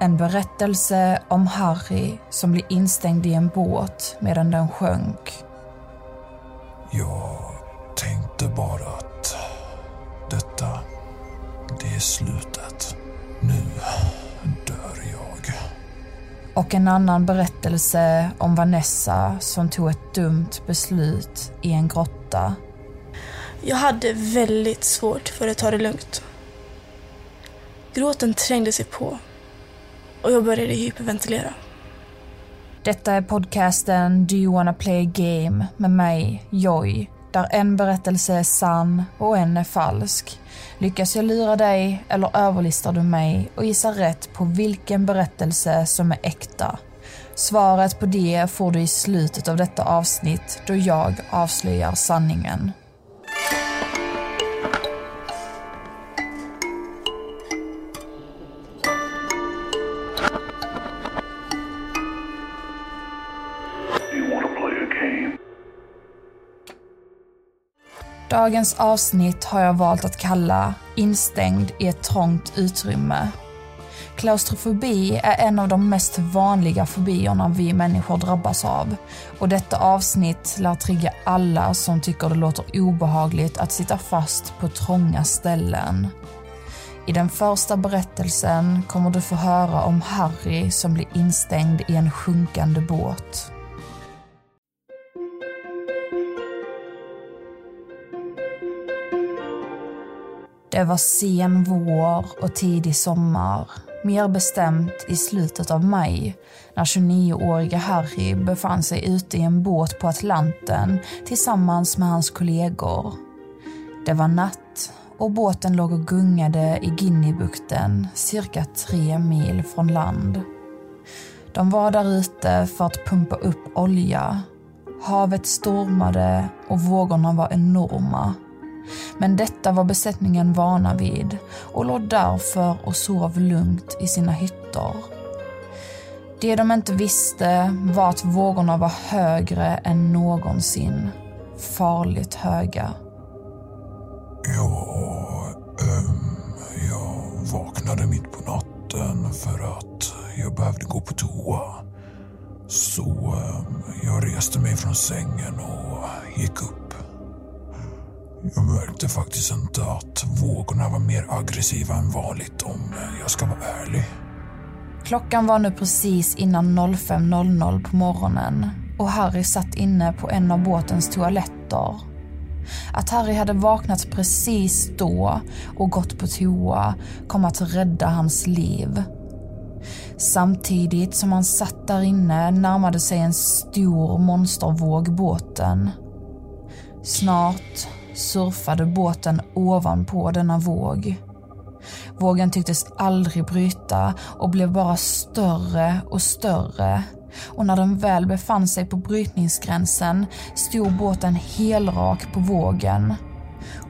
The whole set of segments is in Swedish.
en berättelse om Harry som blir instängd i en båt medan den sjönk. Jag tänkte bara att detta, det är slutet. Nu dör jag. Och en annan berättelse om Vanessa som tog ett dumt beslut i en grotta. Jag hade väldigt svårt för att ta det lugnt. Gråten trängde sig på och jag började hyperventilera. Detta är podcasten Do you wanna play a game med mig, Joy, där en berättelse är sann och en är falsk. Lyckas jag lura dig eller överlistar du mig och gissar rätt på vilken berättelse som är äkta? Svaret på det får du i slutet av detta avsnitt då jag avslöjar sanningen. Dagens avsnitt har jag valt att kalla Instängd i ett trångt utrymme. Klaustrofobi är en av de mest vanliga fobierna vi människor drabbas av och detta avsnitt lär trigga alla som tycker det låter obehagligt att sitta fast på trånga ställen. I den första berättelsen kommer du få höra om Harry som blir instängd i en sjunkande båt. Det var sen vår och tidig sommar. Mer bestämt i slutet av maj när 29-åriga Harry befann sig ute i en båt på Atlanten tillsammans med hans kollegor. Det var natt och båten låg och gungade i Guineabukten cirka tre mil från land. De var där ute för att pumpa upp olja. Havet stormade och vågorna var enorma. Men detta var besättningen vana vid och låg därför och sov lugnt i sina hytter. Det de inte visste var att vågorna var högre än någonsin. Farligt höga. Ja, ähm, jag vaknade mitt på natten för att jag behövde gå på toa. Så ähm, jag reste mig från sängen och gick upp. Jag märkte faktiskt inte att vågorna var mer aggressiva än vanligt om jag ska vara ärlig. Klockan var nu precis innan 05.00 på morgonen och Harry satt inne på en av båtens toaletter. Att Harry hade vaknat precis då och gått på toa kom att rädda hans liv. Samtidigt som han satt där inne närmade sig en stor monstervåg båten. Snart surfade båten ovanpå denna våg. Vågen tycktes aldrig bryta och blev bara större och större. Och när den väl befann sig på brytningsgränsen stod båten helrak på vågen.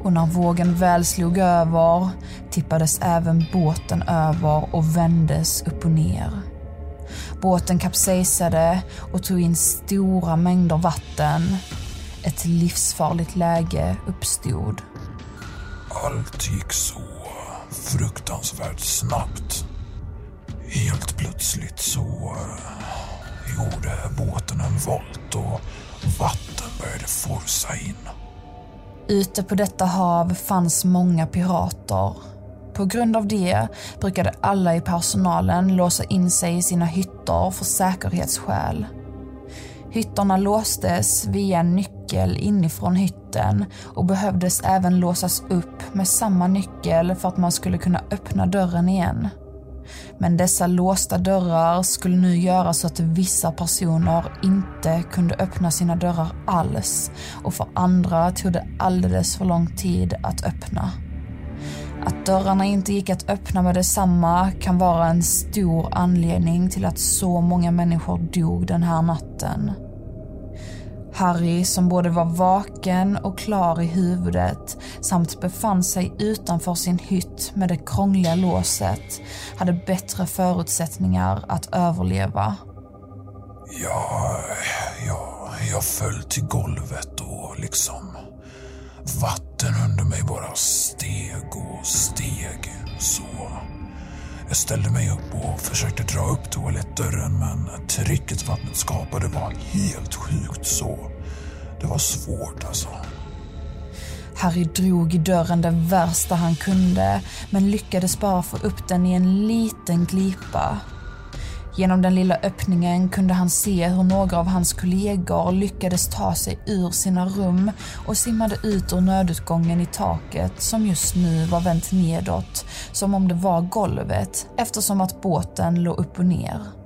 Och när vågen väl slog över tippades även båten över och vändes upp och ner. Båten kapsejsade och tog in stora mängder vatten ett livsfarligt läge uppstod. Allt gick så fruktansvärt snabbt. Helt plötsligt så gjorde båten en volt och vatten började forsa in. Ute på detta hav fanns många pirater. På grund av det brukade alla i personalen låsa in sig i sina hytter för säkerhetsskäl. Hytterna låstes via en nyckel inifrån hytten och behövdes även låsas upp med samma nyckel för att man skulle kunna öppna dörren igen. Men dessa låsta dörrar skulle nu göra så att vissa personer inte kunde öppna sina dörrar alls och för andra tog det alldeles för lång tid att öppna. Att dörrarna inte gick att öppna med detsamma kan vara en stor anledning till att så många människor dog den här natten. Harry, som både var vaken och klar i huvudet samt befann sig utanför sin hytt med det krångliga låset, hade bättre förutsättningar att överleva. Ja, ja, jag föll till golvet och liksom vatten under mig bara steg och steg. Jag ställde mig upp och försökte dra upp toalettdörren men trycket vattnet skapade var helt sjukt så det var svårt alltså. Harry drog i dörren det värsta han kunde men lyckades bara få upp den i en liten glipa. Genom den lilla öppningen kunde han se hur några av hans kollegor lyckades ta sig ur sina rum och simmade ut ur nödutgången i taket som just nu var vänt nedåt, som om det var golvet eftersom att båten låg upp och ner.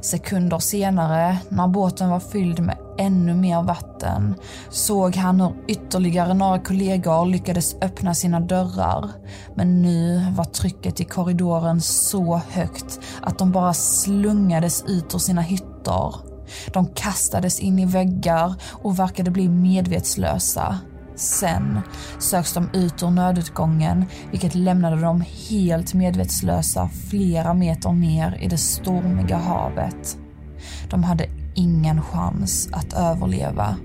Sekunder senare, när båten var fylld med ännu mer vatten, såg han hur ytterligare några kollegor lyckades öppna sina dörrar. Men nu var trycket i korridoren så högt att de bara slungades ut ur sina hytter. De kastades in i väggar och verkade bli medvetslösa. Sen söks de ut ur nödutgången vilket lämnade dem helt medvetslösa flera meter ner i det stormiga havet. De hade ingen chans att överleva.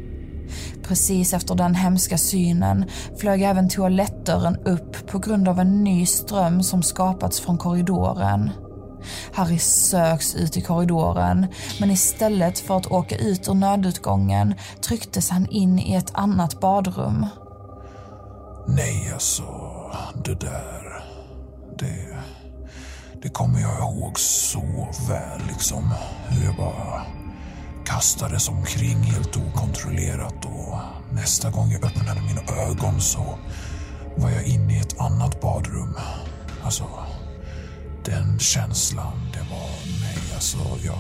Precis efter den hemska synen flög även toalettdörren upp på grund av en ny ström som skapats från korridoren. Harry söks ut i korridoren, men istället för att åka ut ur nödutgången trycktes han in i ett annat badrum. Nej, alltså, det där... Det... Det kommer jag ihåg så väl, liksom. Hur jag bara kastades omkring helt okontrollerat och nästa gång jag öppnade mina ögon så var jag inne i ett annat badrum. Alltså, den känslan, det var... mig. alltså, jag...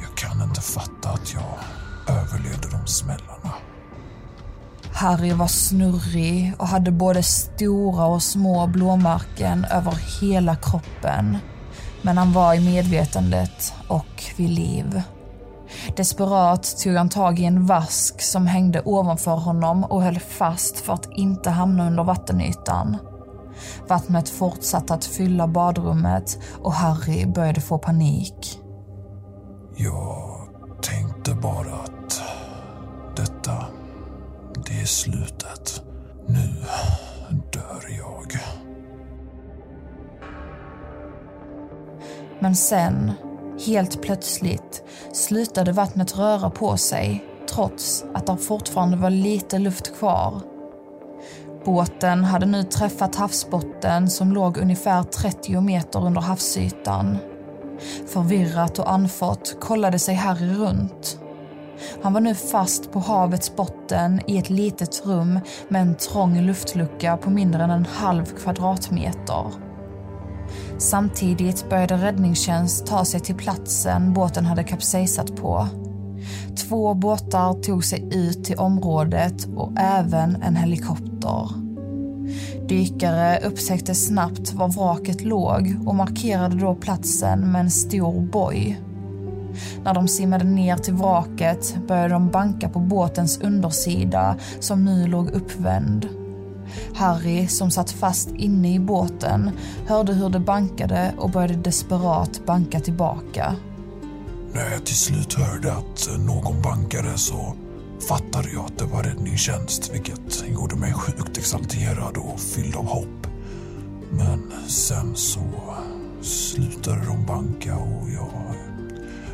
Jag kan inte fatta att jag överlevde de smällarna. Harry var snurrig och hade både stora och små blåmärken över hela kroppen. Men han var i medvetandet och vid liv. Desperat tog han tag i en vask som hängde ovanför honom och höll fast för att inte hamna under vattenytan. Vattnet fortsatte att fylla badrummet och Harry började få panik. Jag tänkte bara att detta, det är slutet. Nu dör jag. Men sen, helt plötsligt, slutade vattnet röra på sig trots att det fortfarande var lite luft kvar. Båten hade nu träffat havsbotten som låg ungefär 30 meter under havsytan. Förvirrat och andfått kollade sig Harry runt. Han var nu fast på havets botten i ett litet rum med en trång luftlucka på mindre än en halv kvadratmeter. Samtidigt började räddningstjänst ta sig till platsen båten hade kapsejsat på. Två båtar tog sig ut till området och även en helikopter. Dykare upptäckte snabbt var vraket låg och markerade då platsen med en stor boj. När de simmade ner till vraket började de banka på båtens undersida som nu låg uppvänd. Harry, som satt fast inne i båten, hörde hur det bankade och började desperat banka tillbaka. När jag till slut hörde att eh, någon bankade så fattade jag att det var räddningstjänst vilket gjorde mig sjukt exalterad och fylld av hopp. Men sen så slutade de banka och jag,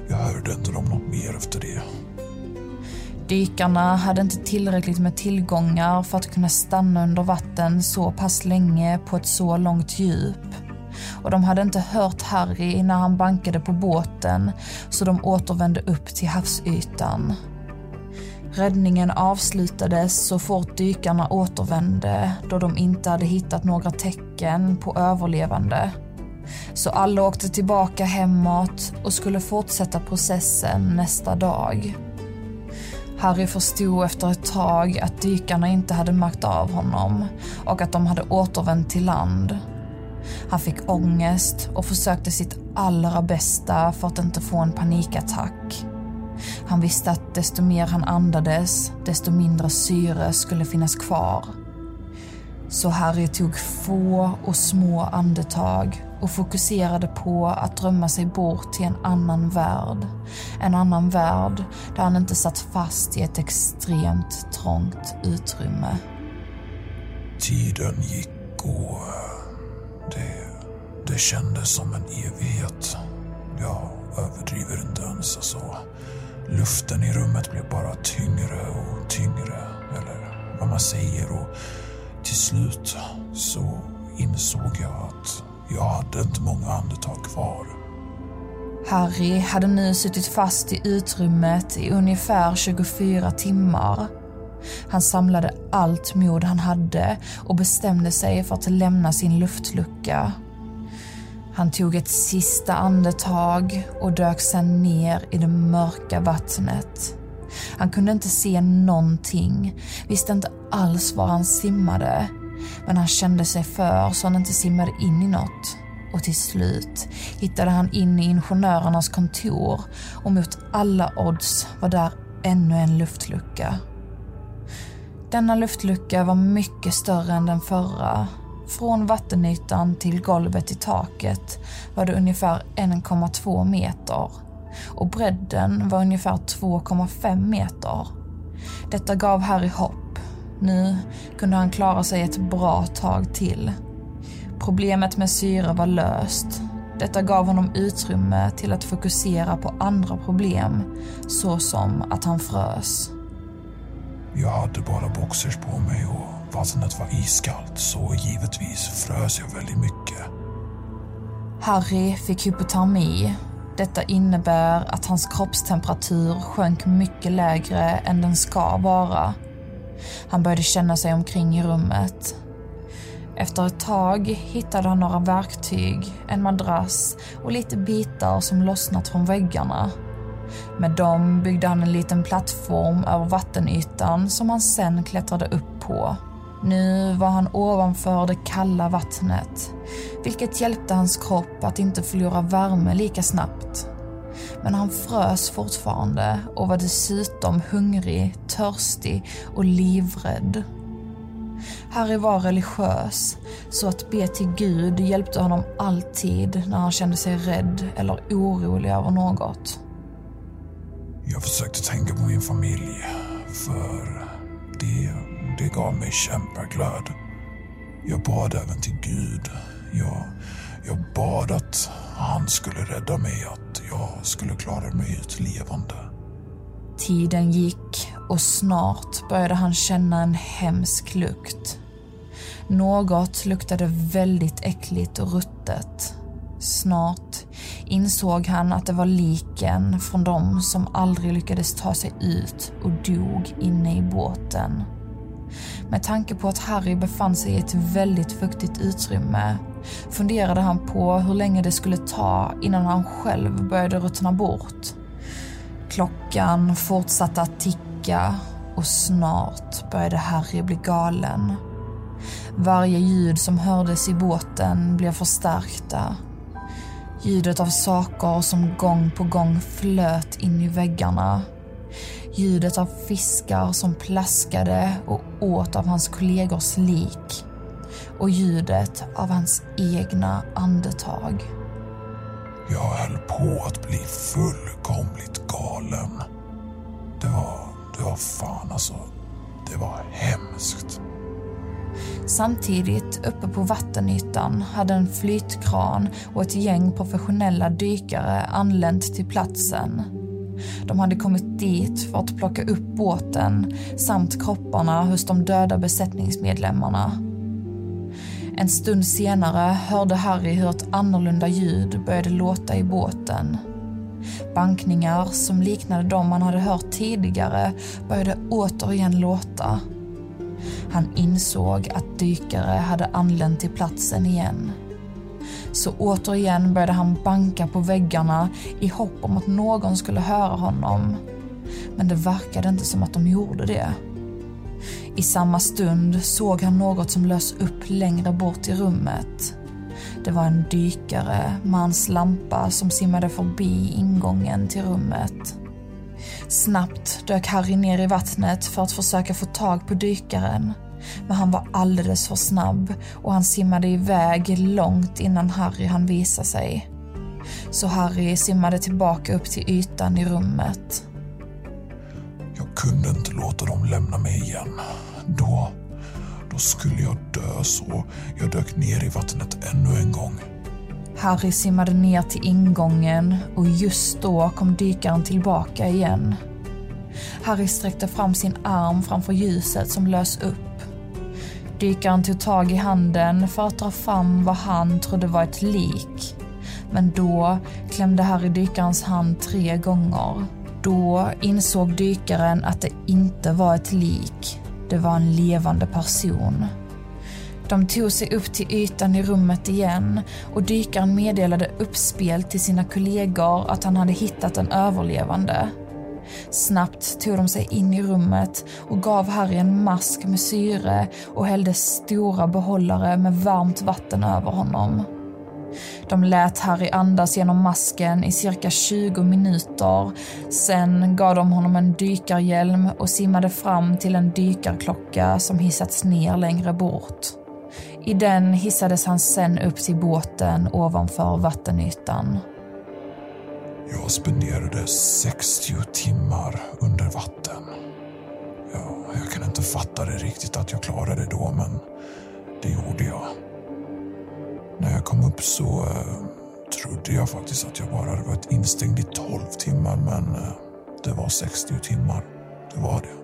jag hörde inte dem något mer efter det. Dykarna hade inte tillräckligt med tillgångar för att kunna stanna under vatten så pass länge på ett så långt djup. Och de hade inte hört Harry när han bankade på båten så de återvände upp till havsytan. Räddningen avslutades så fort dykarna återvände då de inte hade hittat några tecken på överlevande. Så alla åkte tillbaka hemåt och skulle fortsätta processen nästa dag. Harry förstod efter ett tag att dykarna inte hade märkt av honom och att de hade återvänt till land. Han fick ångest och försökte sitt allra bästa för att inte få en panikattack. Han visste att desto mer han andades, desto mindre syre skulle finnas kvar. Så Harry tog få och små andetag och fokuserade på att drömma sig bort till en annan värld. En annan värld där han inte satt fast i ett extremt trångt utrymme. Tiden gick och det, det kändes som en evighet. Jag överdriver inte ens. Alltså, luften i rummet blev bara tyngre och tyngre. Eller vad man säger. Och till slut så insåg jag att jag hade inte många andetag kvar. Harry hade nu suttit fast i utrymmet i ungefär 24 timmar. Han samlade allt mod han hade och bestämde sig för att lämna sin luftlucka. Han tog ett sista andetag och dök sedan ner i det mörka vattnet. Han kunde inte se någonting, visste inte alls var han simmade. Men han kände sig för så han inte simmade in i något. Och till slut hittade han in i ingenjörernas kontor och mot alla odds var där ännu en luftlucka. Denna luftlucka var mycket större än den förra. Från vattenytan till golvet i taket var det ungefär 1,2 meter och bredden var ungefär 2,5 meter. Detta gav Harry hopp. Nu kunde han klara sig ett bra tag till. Problemet med syre var löst. Detta gav honom utrymme till att fokusera på andra problem, såsom att han frös. Jag hade bara boxers på mig och vattnet var iskallt så givetvis frös jag väldigt mycket. Harry fick hypotermi. Detta innebär att hans kroppstemperatur sjönk mycket lägre än den ska vara. Han började känna sig omkring i rummet. Efter ett tag hittade han några verktyg, en madrass och lite bitar som lossnat från väggarna. Med dem byggde han en liten plattform över vattenytan som han sen klättrade upp på. Nu var han ovanför det kalla vattnet, vilket hjälpte hans kropp att inte förlora värme lika snabbt. Men han frös fortfarande och var dessutom hungrig, törstig och livrädd. Harry var religiös, så att be till Gud hjälpte honom alltid när han kände sig rädd eller orolig över något. Jag försökte tänka på min familj, för det, det gav mig kämpaglöd. Jag bad även till Gud. Jag, jag bad att han skulle rädda mig, att jag skulle klara mig ut levande. Tiden gick och snart började han känna en hemsk lukt. Något luktade väldigt äckligt och ruttet. Snart insåg han att det var liken från de som aldrig lyckades ta sig ut och dog inne i båten. Med tanke på att Harry befann sig i ett väldigt fuktigt utrymme funderade han på hur länge det skulle ta innan han själv började ruttna bort. Klockan fortsatte att ticka och snart började Harry bli galen. Varje ljud som hördes i båten blev förstärkta. Ljudet av saker som gång på gång flöt in i väggarna. Ljudet av fiskar som plaskade och åt av hans kollegors lik. Och ljudet av hans egna andetag. Jag höll på att bli fullkomligt galen. Det var, det var fan alltså, det var hemskt. Samtidigt, uppe på vattenytan, hade en flytkran och ett gäng professionella dykare anlänt till platsen. De hade kommit dit för att plocka upp båten samt kropparna hos de döda besättningsmedlemmarna. En stund senare hörde Harry hur ett annorlunda ljud började låta i båten. Bankningar som liknade de man hade hört tidigare började återigen låta. Han insåg att dykare hade anlänt till platsen igen. Så återigen började han banka på väggarna i hopp om att någon skulle höra honom. Men det verkade inte som att de gjorde det. I samma stund såg han något som lös upp längre bort i rummet. Det var en dykare med hans lampa som simmade förbi ingången till rummet. Snabbt dök Harry ner i vattnet för att försöka få tag på dykaren. Men han var alldeles för snabb och han simmade iväg långt innan Harry hann visa sig. Så Harry simmade tillbaka upp till ytan i rummet. Jag kunde inte låta dem lämna mig igen. Då, då skulle jag dö så jag dök ner i vattnet ännu en gång. Harry simmade ner till ingången och just då kom dykaren tillbaka igen. Harry sträckte fram sin arm framför ljuset som lös upp. Dykaren tog tag i handen för att dra fram vad han trodde var ett lik. Men då klämde Harry dykarens hand tre gånger. Då insåg dykaren att det inte var ett lik. Det var en levande person. De tog sig upp till ytan i rummet igen och dykaren meddelade uppspelt till sina kollegor att han hade hittat en överlevande. Snabbt tog de sig in i rummet och gav Harry en mask med syre och hällde stora behållare med varmt vatten över honom. De lät Harry andas genom masken i cirka 20 minuter. Sen gav de honom en dykarhjälm och simmade fram till en dykarklocka som hissats ner längre bort. I den hissades han sen upp till båten ovanför vattenytan. Jag spenderade 60 timmar under vatten. Ja, jag kan inte fatta det riktigt att jag klarade det då, men det gjorde jag. När jag kom upp så eh, trodde jag faktiskt att jag bara hade varit instängd i 12 timmar, men eh, det var 60 timmar. Det var det.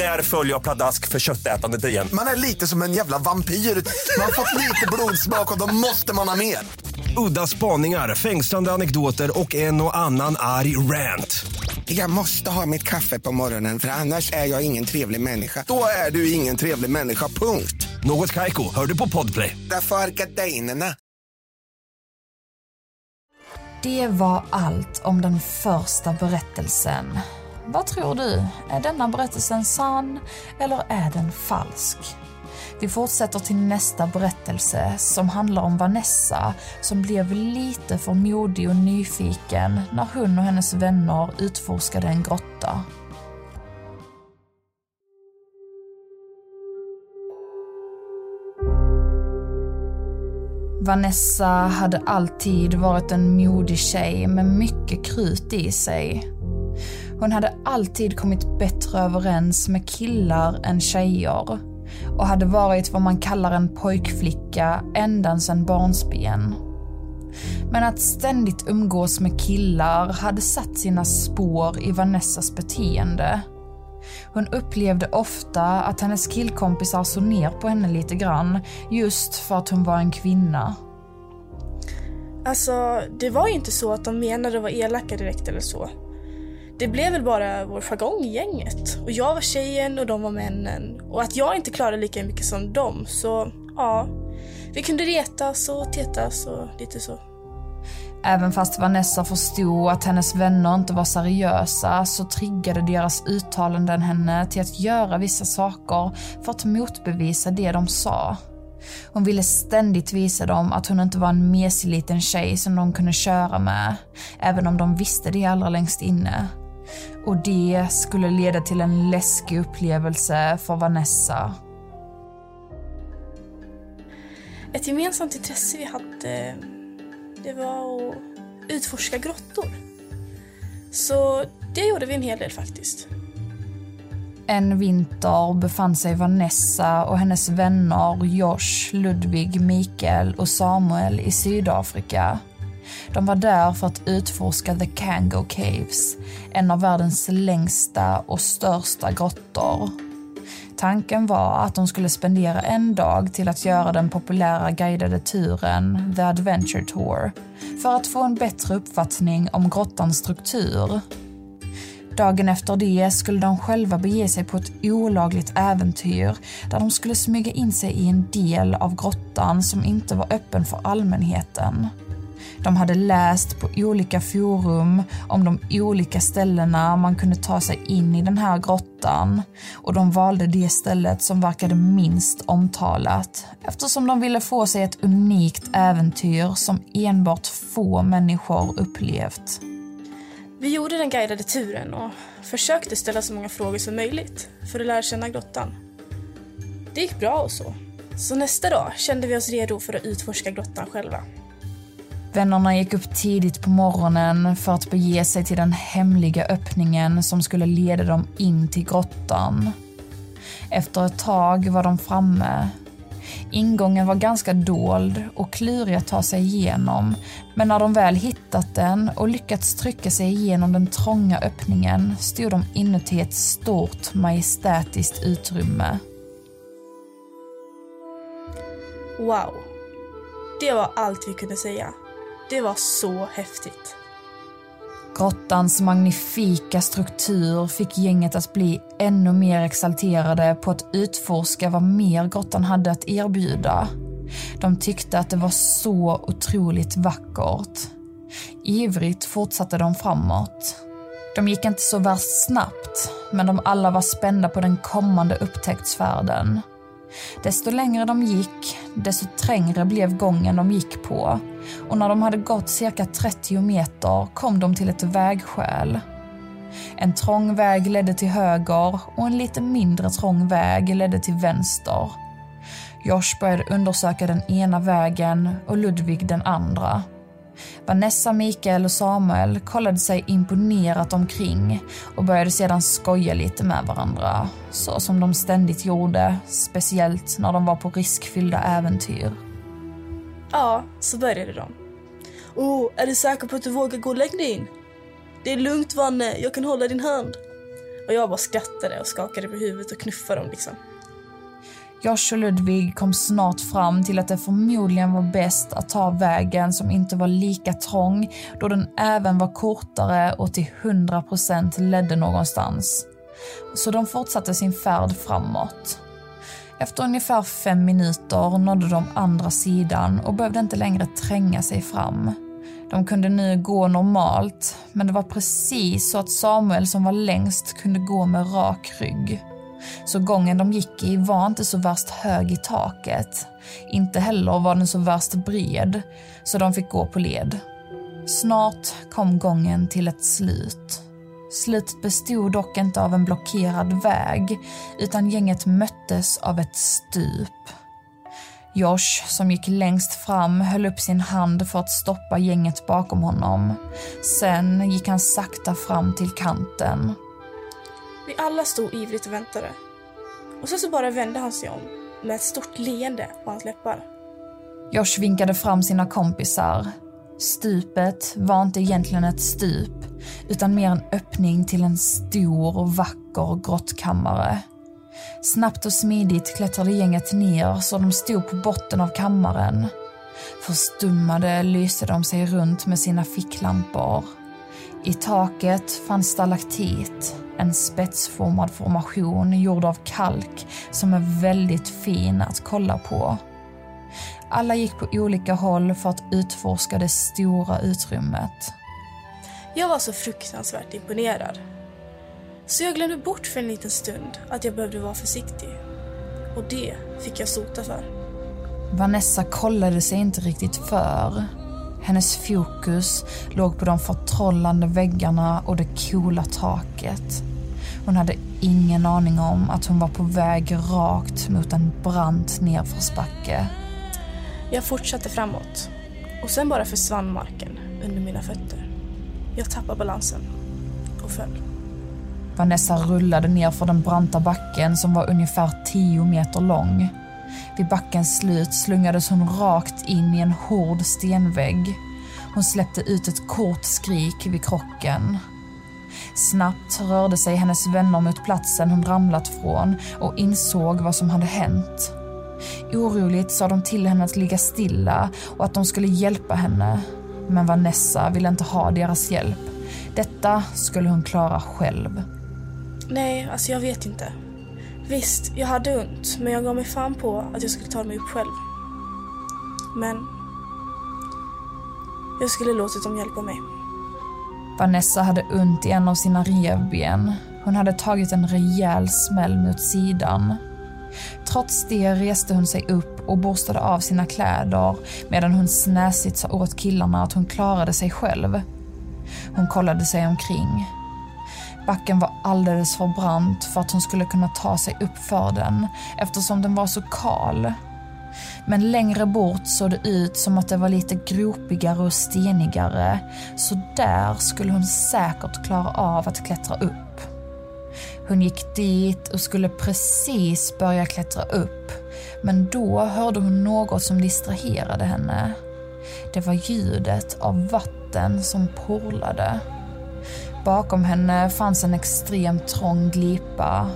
Där följer jag pladask för köttätandet igen. Man är lite som en jävla vampyr. Man har fått lite blodsmak och då måste man ha mer. Udda spaningar, fängslande anekdoter och en och annan arg rant. Jag måste ha mitt kaffe på morgonen för annars är jag ingen trevlig människa. Då är du ingen trevlig människa, punkt. Något Kaiko, hör du på Podplay. Därför är gardinerna. Det var allt om den första berättelsen. Vad tror du? Är denna berättelsen sann eller är den falsk? Vi fortsätter till nästa berättelse som handlar om Vanessa som blev lite för modig och nyfiken när hon och hennes vänner utforskade en grotta. Vanessa hade alltid varit en modig tjej med mycket krut i sig. Hon hade alltid kommit bättre överens med killar än tjejer och hade varit vad man kallar en pojkflicka ända sedan barnsben. Men att ständigt umgås med killar hade satt sina spår i Vanessas beteende. Hon upplevde ofta att hennes killkompisar såg ner på henne lite grann just för att hon var en kvinna. Alltså, det var ju inte så att de menade att vara elaka direkt eller så. Det blev väl bara vår jargong i gänget. Och jag var tjejen och de var männen. Och att jag inte klarade lika mycket som dem, så ja. Vi kunde retas och tetas och lite så. Även fast Vanessa förstod att hennes vänner inte var seriösa så triggade deras uttalanden henne till att göra vissa saker för att motbevisa det de sa. Hon ville ständigt visa dem att hon inte var en mesig liten tjej som de kunde köra med, även om de visste det allra längst inne. Och det skulle leda till en läskig upplevelse för Vanessa. Ett gemensamt intresse vi hade, det var att utforska grottor. Så det gjorde vi en hel del faktiskt. En vinter befann sig Vanessa och hennes vänner Josh, Ludvig, Mikael och Samuel i Sydafrika. De var där för att utforska The Kango Caves, en av världens längsta och största grottor. Tanken var att de skulle spendera en dag till att göra den populära guidade turen The Adventure Tour för att få en bättre uppfattning om grottans struktur. Dagen efter det skulle de själva bege sig på ett olagligt äventyr där de skulle smyga in sig i en del av grottan som inte var öppen för allmänheten. De hade läst på olika forum om de olika ställena man kunde ta sig in i den här grottan och de valde det stället som verkade minst omtalat eftersom de ville få sig ett unikt äventyr som enbart få människor upplevt. Vi gjorde den guidade turen och försökte ställa så många frågor som möjligt för att lära känna grottan. Det gick bra och så. Så nästa dag kände vi oss redo för att utforska grottan själva. Vännerna gick upp tidigt på morgonen för att bege sig till den hemliga öppningen som skulle leda dem in till grottan. Efter ett tag var de framme. Ingången var ganska dold och klurig att ta sig igenom men när de väl hittat den och lyckats trycka sig igenom den trånga öppningen stod de inuti ett stort majestätiskt utrymme. Wow. Det var allt vi kunde säga. Det var så häftigt. Grottans magnifika struktur fick gänget att bli ännu mer exalterade på att utforska vad mer grottan hade att erbjuda. De tyckte att det var så otroligt vackert. Ivrigt fortsatte de framåt. De gick inte så värst snabbt, men de alla var spända på den kommande upptäcktsfärden. Desto längre de gick, desto trängre blev gången de gick på och när de hade gått cirka 30 meter kom de till ett vägskäl. En trång väg ledde till höger och en lite mindre trång väg ledde till vänster. Josh började undersöka den ena vägen och Ludvig den andra. Vanessa, Mikael och Samuel kollade sig imponerat omkring och började sedan skoja lite med varandra. Så som de ständigt gjorde, speciellt när de var på riskfyllda äventyr. Ja, så började de. Åh, oh, är du säker på att du vågar gå och lägga dig in? Det är lugnt Vanne, jag kan hålla din hand. Och jag bara skrattade och skakade på huvudet och knuffade dem liksom. Josh och Ludvig kom snart fram till att det förmodligen var bäst att ta vägen som inte var lika trång då den även var kortare och till 100% ledde någonstans. Så de fortsatte sin färd framåt. Efter ungefär fem minuter nådde de andra sidan och behövde inte längre tränga sig fram. De kunde nu gå normalt, men det var precis så att Samuel som var längst kunde gå med rak rygg. Så gången de gick i var inte så värst hög i taket. Inte heller var den så värst bred, så de fick gå på led. Snart kom gången till ett slut. Slutet bestod dock inte av en blockerad väg, utan gänget möttes av ett stup. Josh, som gick längst fram, höll upp sin hand för att stoppa gänget bakom honom. Sen gick han sakta fram till kanten. Vi alla stod ivrigt och väntade. Och sen så bara vände han sig om med ett stort leende på hans läppar. Josh vinkade fram sina kompisar. Stupet var inte egentligen ett stup, utan mer en öppning till en stor och vacker grottkammare. Snabbt och smidigt klättrade gänget ner så de stod på botten av kammaren. Förstummade lyste de sig runt med sina ficklampor. I taket fanns stalaktit, en spetsformad formation gjord av kalk som är väldigt fin att kolla på. Alla gick på olika håll för att utforska det stora utrymmet. Jag var så fruktansvärt imponerad. Så jag glömde bort för en liten stund att jag behövde vara försiktig. Och det fick jag sota för. Vanessa kollade sig inte riktigt för. Hennes fokus låg på de förtrollande väggarna och det coola taket. Hon hade ingen aning om att hon var på väg rakt mot en brant nedförsbacke. Jag fortsatte framåt och sen bara försvann marken under mina fötter. Jag tappade balansen och föll. Vanessa rullade ner för den branta backen som var ungefär 10 meter lång. Vid backens slut slungades hon rakt in i en hård stenvägg. Hon släppte ut ett kort skrik vid krocken. Snabbt rörde sig hennes vänner mot platsen hon ramlat från och insåg vad som hade hänt. Oroligt sa de till henne att ligga stilla och att de skulle hjälpa henne. Men Vanessa ville inte ha deras hjälp. Detta skulle hon klara själv. Nej, alltså jag vet inte. Visst, jag hade ont, men jag gav mig fan på att jag skulle ta mig upp själv. Men jag skulle låtit dem hjälpa mig. Vanessa hade ont i en av sina revben. Hon hade tagit en rejäl smäll mot sidan. Trots det reste hon sig upp och borstade av sina kläder medan hon snäsigt sa åt killarna att hon klarade sig själv. Hon kollade sig omkring. Backen var alldeles för brant för att hon skulle kunna ta sig upp för den eftersom den var så kal. Men längre bort såg det ut som att det var lite gropigare och stenigare så där skulle hon säkert klara av att klättra upp. Hon gick dit och skulle precis börja klättra upp men då hörde hon något som distraherade henne. Det var ljudet av vatten som porlade. Bakom henne fanns en extremt trång glipa.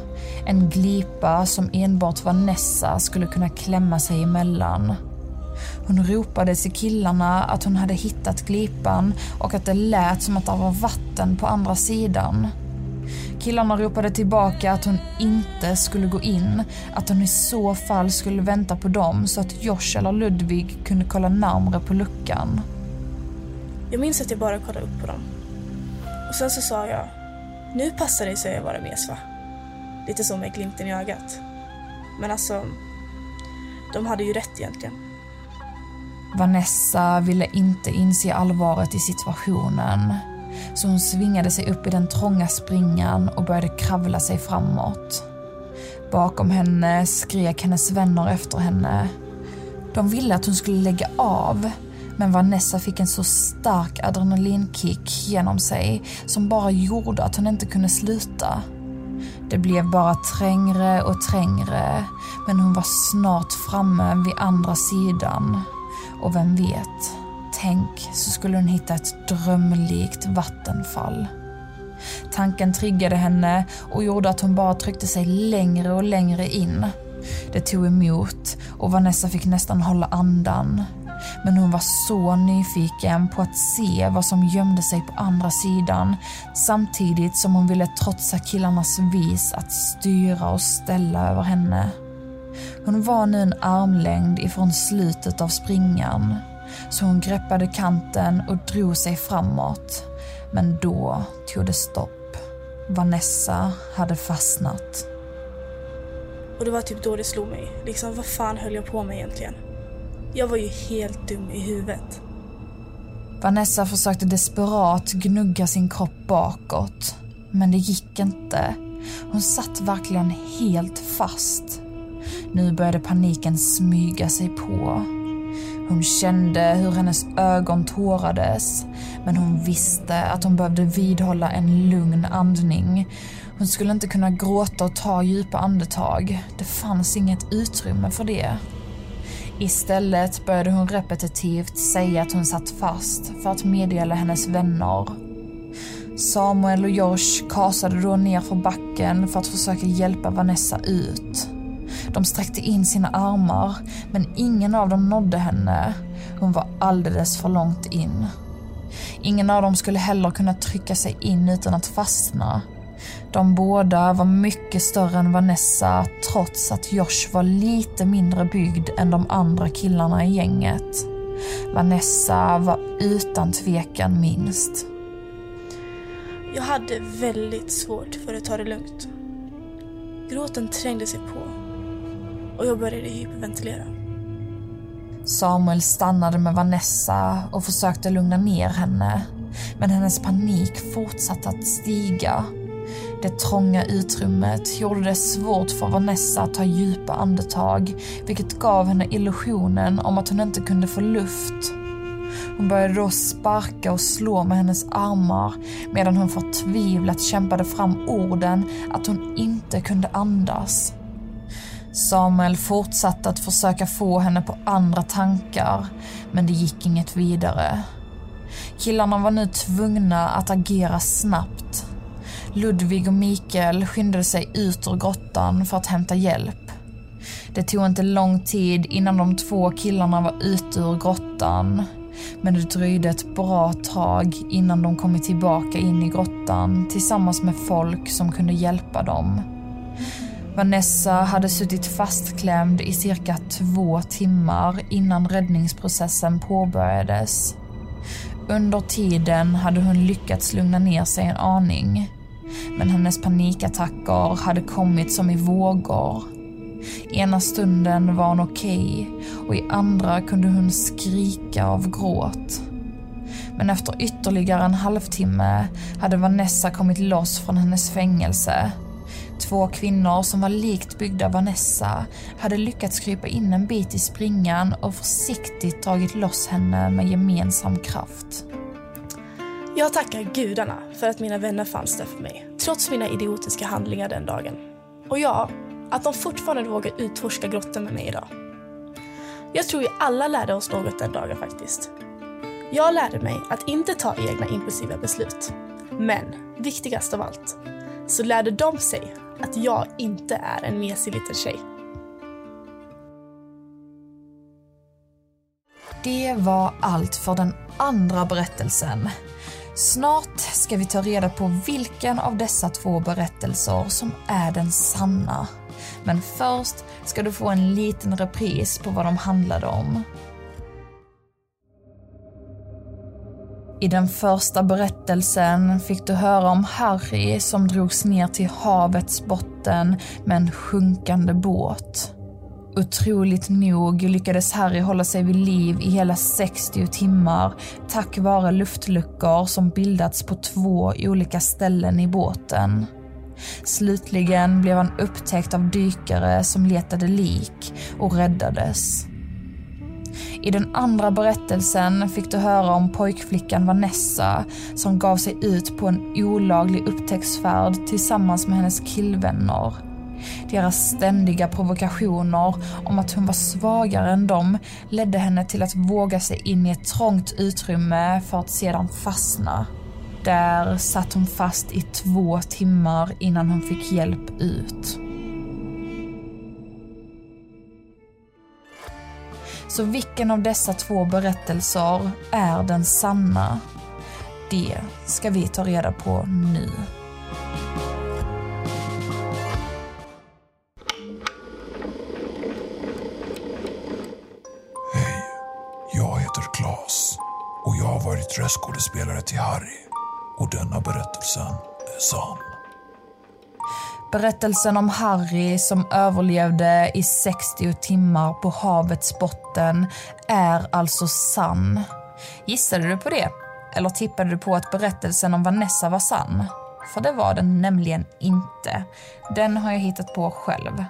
En glipa som enbart Vanessa skulle kunna klämma sig emellan. Hon ropade till killarna att hon hade hittat glipan och att det lät som att det var vatten på andra sidan. Killarna ropade tillbaka att hon inte skulle gå in, att hon i så fall skulle vänta på dem så att Josh eller Ludvig kunde kolla närmre på luckan. Jag minns att jag bara kollade upp på dem. Och sen så sa jag, nu passar det sig att vara mes va? Lite så med glimten i ögat. Men alltså, de hade ju rätt egentligen. Vanessa ville inte inse allvaret i situationen. Så hon svingade sig upp i den trånga springan och började kravla sig framåt. Bakom henne skrek hennes vänner efter henne. De ville att hon skulle lägga av men Vanessa fick en så stark adrenalinkick genom sig som bara gjorde att hon inte kunde sluta. Det blev bara trängre och trängre men hon var snart framme vid andra sidan. Och vem vet, tänk så skulle hon hitta ett drömlikt vattenfall. Tanken triggade henne och gjorde att hon bara tryckte sig längre och längre in. Det tog emot och Vanessa fick nästan hålla andan men hon var så nyfiken på att se vad som gömde sig på andra sidan samtidigt som hon ville trotsa killarnas vis att styra och ställa över henne. Hon var nu en armlängd ifrån slutet av springan så hon greppade kanten och drog sig framåt. Men då tog det stopp. Vanessa hade fastnat. Och det var typ då det slog mig. Liksom, vad fan höll jag på med egentligen? Jag var ju helt dum i huvudet. Vanessa försökte desperat gnugga sin kropp bakåt. Men det gick inte. Hon satt verkligen helt fast. Nu började paniken smyga sig på. Hon kände hur hennes ögon tårades men hon visste att hon behövde vidhålla en lugn andning. Hon skulle inte kunna gråta och ta djupa andetag. Det fanns inget utrymme för det. Istället började hon repetitivt säga att hon satt fast för att meddela hennes vänner. Samuel och Josh kasade då ner för backen för att försöka hjälpa Vanessa ut. De sträckte in sina armar, men ingen av dem nådde henne. Hon var alldeles för långt in. Ingen av dem skulle heller kunna trycka sig in utan att fastna. De båda var mycket större än Vanessa trots att Josh var lite mindre byggd än de andra killarna i gänget. Vanessa var utan tvekan minst. Jag hade väldigt svårt för att ta det lugnt. Gråten trängde sig på och jag började hyperventilera. Samuel stannade med Vanessa och försökte lugna ner henne. Men hennes panik fortsatte att stiga det trånga utrymmet gjorde det svårt för Vanessa att ta djupa andetag, vilket gav henne illusionen om att hon inte kunde få luft. Hon började då sparka och slå med hennes armar medan hon förtvivlat kämpade fram orden att hon inte kunde andas. Samuel fortsatte att försöka få henne på andra tankar, men det gick inget vidare. Killarna var nu tvungna att agera snabbt Ludvig och Mikael skyndade sig ut ur grottan för att hämta hjälp. Det tog inte lång tid innan de två killarna var ute ur grottan. Men det dröjde ett bra tag innan de kommit tillbaka in i grottan tillsammans med folk som kunde hjälpa dem. Vanessa hade suttit fastklämd i cirka två timmar innan räddningsprocessen påbörjades. Under tiden hade hon lyckats lugna ner sig en aning. Men hennes panikattacker hade kommit som i vågor. Ena stunden var hon okej okay, och i andra kunde hon skrika av gråt. Men efter ytterligare en halvtimme hade Vanessa kommit loss från hennes fängelse. Två kvinnor som var likt byggda Vanessa hade lyckats krypa in en bit i springan och försiktigt dragit loss henne med gemensam kraft. Jag tackar gudarna för att mina vänner fanns där för mig, trots mina idiotiska handlingar den dagen. Och ja, att de fortfarande vågar utforska grottan med mig idag. Jag tror vi alla lärde oss något den dagen faktiskt. Jag lärde mig att inte ta egna impulsiva beslut. Men, viktigast av allt, så lärde de sig att jag inte är en mesig liten tjej. Det var allt för den andra berättelsen. Snart ska vi ta reda på vilken av dessa två berättelser som är den sanna. Men först ska du få en liten repris på vad de handlade om. I den första berättelsen fick du höra om Harry som drogs ner till havets botten med en sjunkande båt. Otroligt nog lyckades Harry hålla sig vid liv i hela 60 timmar tack vare luftluckor som bildats på två olika ställen i båten. Slutligen blev han upptäckt av dykare som letade lik och räddades. I den andra berättelsen fick du höra om pojkflickan Vanessa som gav sig ut på en olaglig upptäcktsfärd tillsammans med hennes killvänner. Deras ständiga provokationer om att hon var svagare än dem ledde henne till att våga sig in i ett trångt utrymme för att sedan fastna. Där satt hon fast i två timmar innan hon fick hjälp ut. Så vilken av dessa två berättelser är den sanna? Det ska vi ta reda på nu. Röstskådespelare till Harry. Och denna berättelsen är sann. Berättelsen om Harry som överlevde i 60 timmar på havets botten är alltså sann. Gissade du på det? Eller tippade du på att berättelsen om Vanessa var sann? För det var den nämligen inte. Den har jag hittat på själv.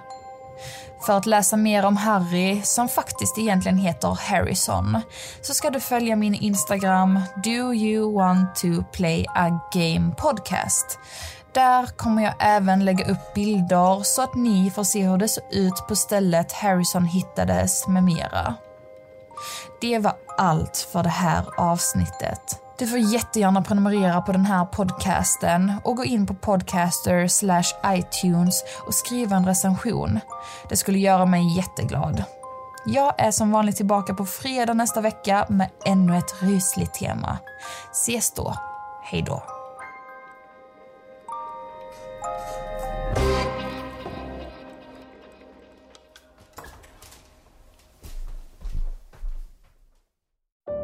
För att läsa mer om Harry, som faktiskt egentligen heter Harrison, så ska du följa min Instagram Do you want to play a game podcast. Där kommer jag även lägga upp bilder så att ni får se hur det såg ut på stället Harrison hittades med mera. Det var allt för det här avsnittet. Du får jättegärna prenumerera på den här podcasten och gå in på podcaster slash iTunes och skriva en recension. Det skulle göra mig jätteglad. Jag är som vanligt tillbaka på fredag nästa vecka med ännu ett rysligt tema. Ses då. Hej då.